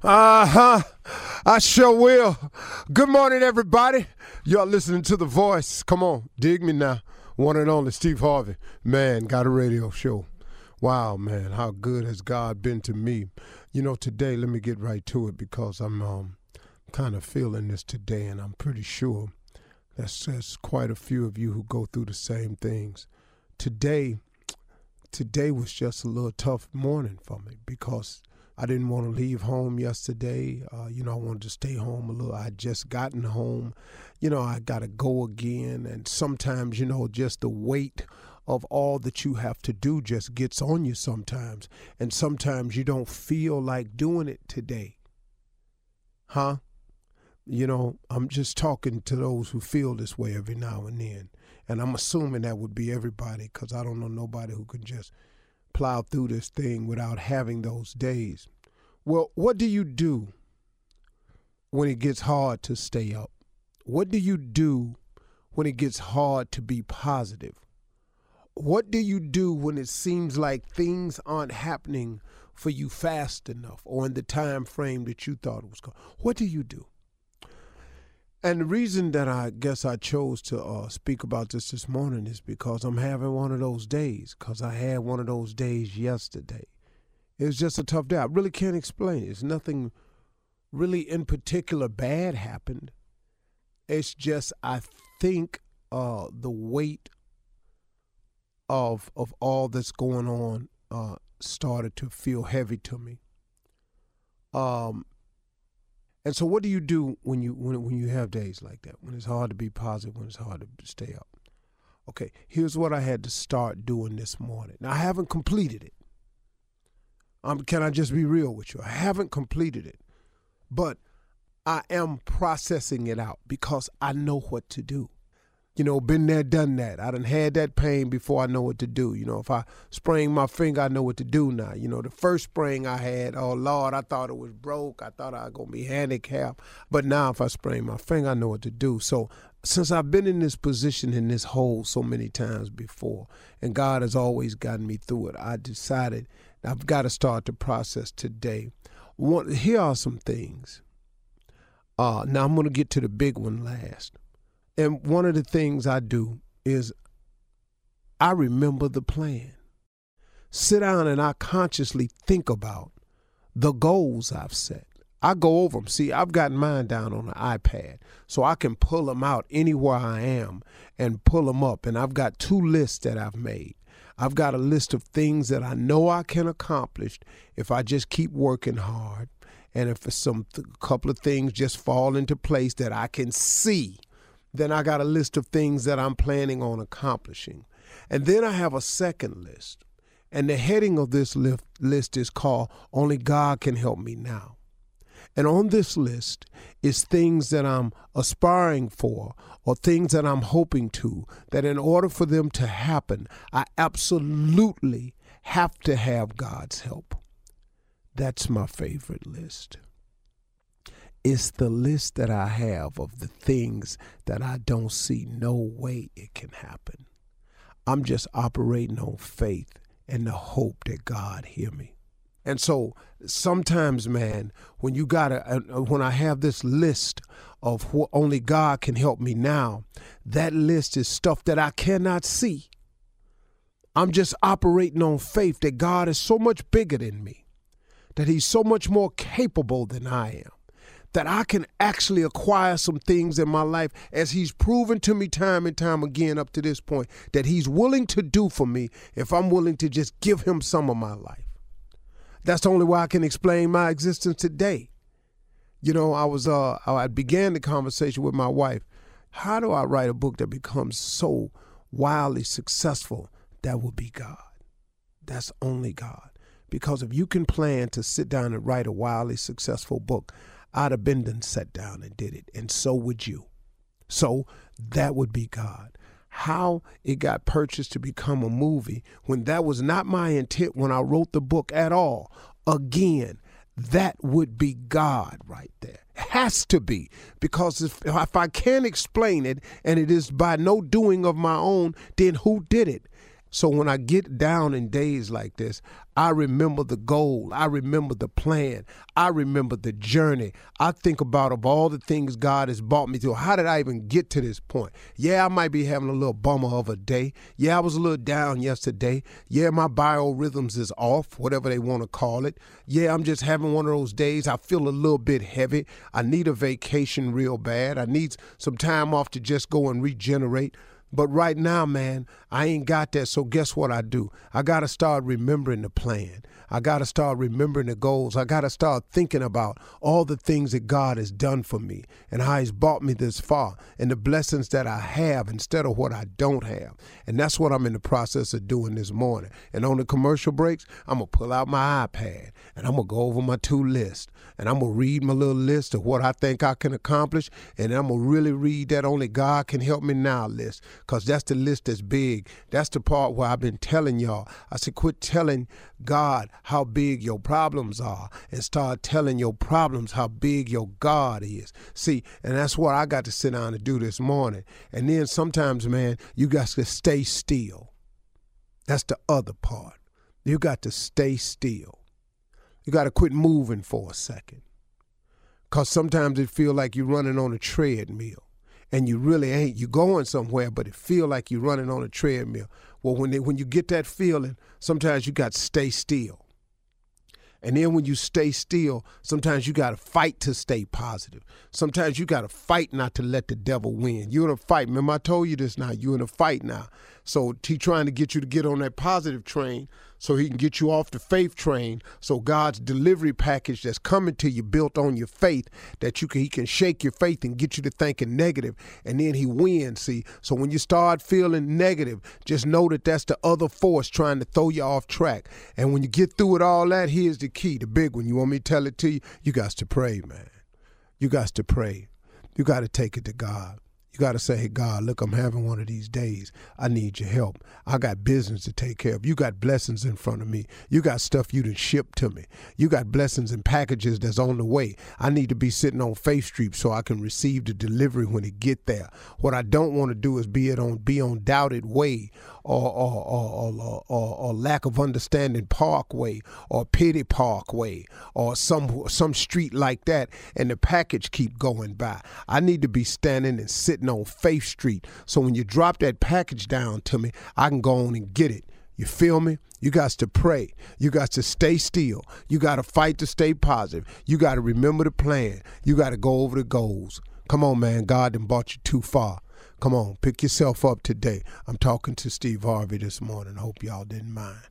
Uh huh. I sure will. Good morning, everybody. Y'all listening to The Voice. Come on, dig me now. One and only Steve Harvey. Man, got a radio show. Wow, man, how good has God been to me? You know, today, let me get right to it because I'm um, kind of feeling this today, and I'm pretty sure that's, that's quite a few of you who go through the same things. Today, today was just a little tough morning for me because I didn't want to leave home yesterday. Uh, you know, I wanted to stay home a little. I just gotten home. You know, I got to go again. And sometimes, you know, just the weight of all that you have to do just gets on you sometimes. And sometimes you don't feel like doing it today. Huh? You know, I'm just talking to those who feel this way every now and then. And I'm assuming that would be everybody because I don't know nobody who can just plow through this thing without having those days. Well, what do you do when it gets hard to stay up? What do you do when it gets hard to be positive? What do you do when it seems like things aren't happening for you fast enough or in the time frame that you thought it was going? What do you do? And the reason that I guess I chose to uh, speak about this this morning is because I'm having one of those days, because I had one of those days yesterday. It was just a tough day. I really can't explain it. It's nothing really in particular bad happened. It's just I think uh, the weight of of all that's going on uh, started to feel heavy to me. Um, and so, what do you do when you when when you have days like that? When it's hard to be positive, when it's hard to stay up. Okay, here's what I had to start doing this morning. Now, I haven't completed it. Um, can I just be real with you? I haven't completed it, but I am processing it out because I know what to do you know, been there, done that. I done had that pain before I know what to do. You know, if I sprain my finger, I know what to do now. You know, the first sprain I had, oh Lord, I thought it was broke. I thought I was gonna be handicapped. But now if I sprain my finger, I know what to do. So since I've been in this position in this hole so many times before, and God has always gotten me through it, I decided I've got to start the process today. One, here are some things. Uh, now I'm gonna get to the big one last. And one of the things I do is I remember the plan. Sit down and I consciously think about the goals I've set. I go over them. See, I've got mine down on the iPad, so I can pull them out anywhere I am and pull them up. And I've got two lists that I've made. I've got a list of things that I know I can accomplish if I just keep working hard, and if some th- couple of things just fall into place that I can see then I got a list of things that I'm planning on accomplishing. And then I have a second list. And the heading of this list is called Only God Can Help Me Now. And on this list is things that I'm aspiring for or things that I'm hoping to, that in order for them to happen, I absolutely have to have God's help. That's my favorite list. It's the list that I have of the things that I don't see no way it can happen. I'm just operating on faith and the hope that God hear me. And so sometimes, man, when you got to, uh, when I have this list of what only God can help me now, that list is stuff that I cannot see. I'm just operating on faith that God is so much bigger than me, that He's so much more capable than I am that I can actually acquire some things in my life as He's proven to me time and time again up to this point that He's willing to do for me if I'm willing to just give Him some of my life. That's the only way I can explain my existence today. You know, I was uh I began the conversation with my wife. How do I write a book that becomes so wildly successful? That would be God. That's only God. Because if you can plan to sit down and write a wildly successful book, I'd have been done sat down and did it, and so would you. So that would be God. How it got purchased to become a movie when that was not my intent when I wrote the book at all. Again, that would be God right there. Has to be. Because if, if I can't explain it and it is by no doing of my own, then who did it? So when I get down in days like this, I remember the goal. I remember the plan. I remember the journey. I think about of all the things God has brought me through. How did I even get to this point? Yeah, I might be having a little bummer of a day. Yeah, I was a little down yesterday. Yeah, my biorhythms is off, whatever they want to call it. Yeah, I'm just having one of those days. I feel a little bit heavy. I need a vacation real bad. I need some time off to just go and regenerate. But right now, man, I ain't got that. So guess what I do? I got to start remembering the plan. I got to start remembering the goals. I got to start thinking about all the things that God has done for me and how He's brought me this far and the blessings that I have instead of what I don't have. And that's what I'm in the process of doing this morning. And on the commercial breaks, I'm going to pull out my iPad and I'm going to go over my two list and I'm going to read my little list of what I think I can accomplish. And I'm going to really read that only God can help me now list because that's the list that's big. That's the part where I've been telling y'all. I said, quit telling God how big your problems are and start telling your problems how big your God is. See, and that's what I got to sit down and do this morning. And then sometimes, man, you got to stay still. That's the other part. You got to stay still. You got to quit moving for a second. Because sometimes it feel like you're running on a treadmill and you really ain't. You're going somewhere, but it feel like you're running on a treadmill. Well, when they, when you get that feeling, sometimes you got to stay still. And then when you stay still, sometimes you got to fight to stay positive. Sometimes you got to fight not to let the devil win. You're in a fight. Remember, I told you this now. You're in a fight now. So he trying to get you to get on that positive train so he can get you off the faith train. So God's delivery package that's coming to you built on your faith that you can he can shake your faith and get you to thinking negative and then he wins. See, so when you start feeling negative, just know that that's the other force trying to throw you off track. And when you get through it all that, here's the key, the big one. You want me to tell it to you? You got to pray, man. You got to pray. You got to take it to God. You got to say, hey, God, look, I'm having one of these days. I need your help. I got business to take care of. You got blessings in front of me. You got stuff you done ship to me. You got blessings and packages that's on the way. I need to be sitting on Faith Street so I can receive the delivery when it get there. What I don't want to do is be it on be on doubted way or or, or, or, or, lack of understanding Parkway or Pity Parkway or some some street like that, and the package keep going by. I need to be standing and sitting on Faith Street, so when you drop that package down to me, I can go on and get it. You feel me? You got to pray. You got to stay still. You got to fight to stay positive. You got to remember the plan. You got to go over the goals. Come on, man. God done brought you too far. Come on, pick yourself up today. I'm talking to Steve Harvey this morning. Hope y'all didn't mind.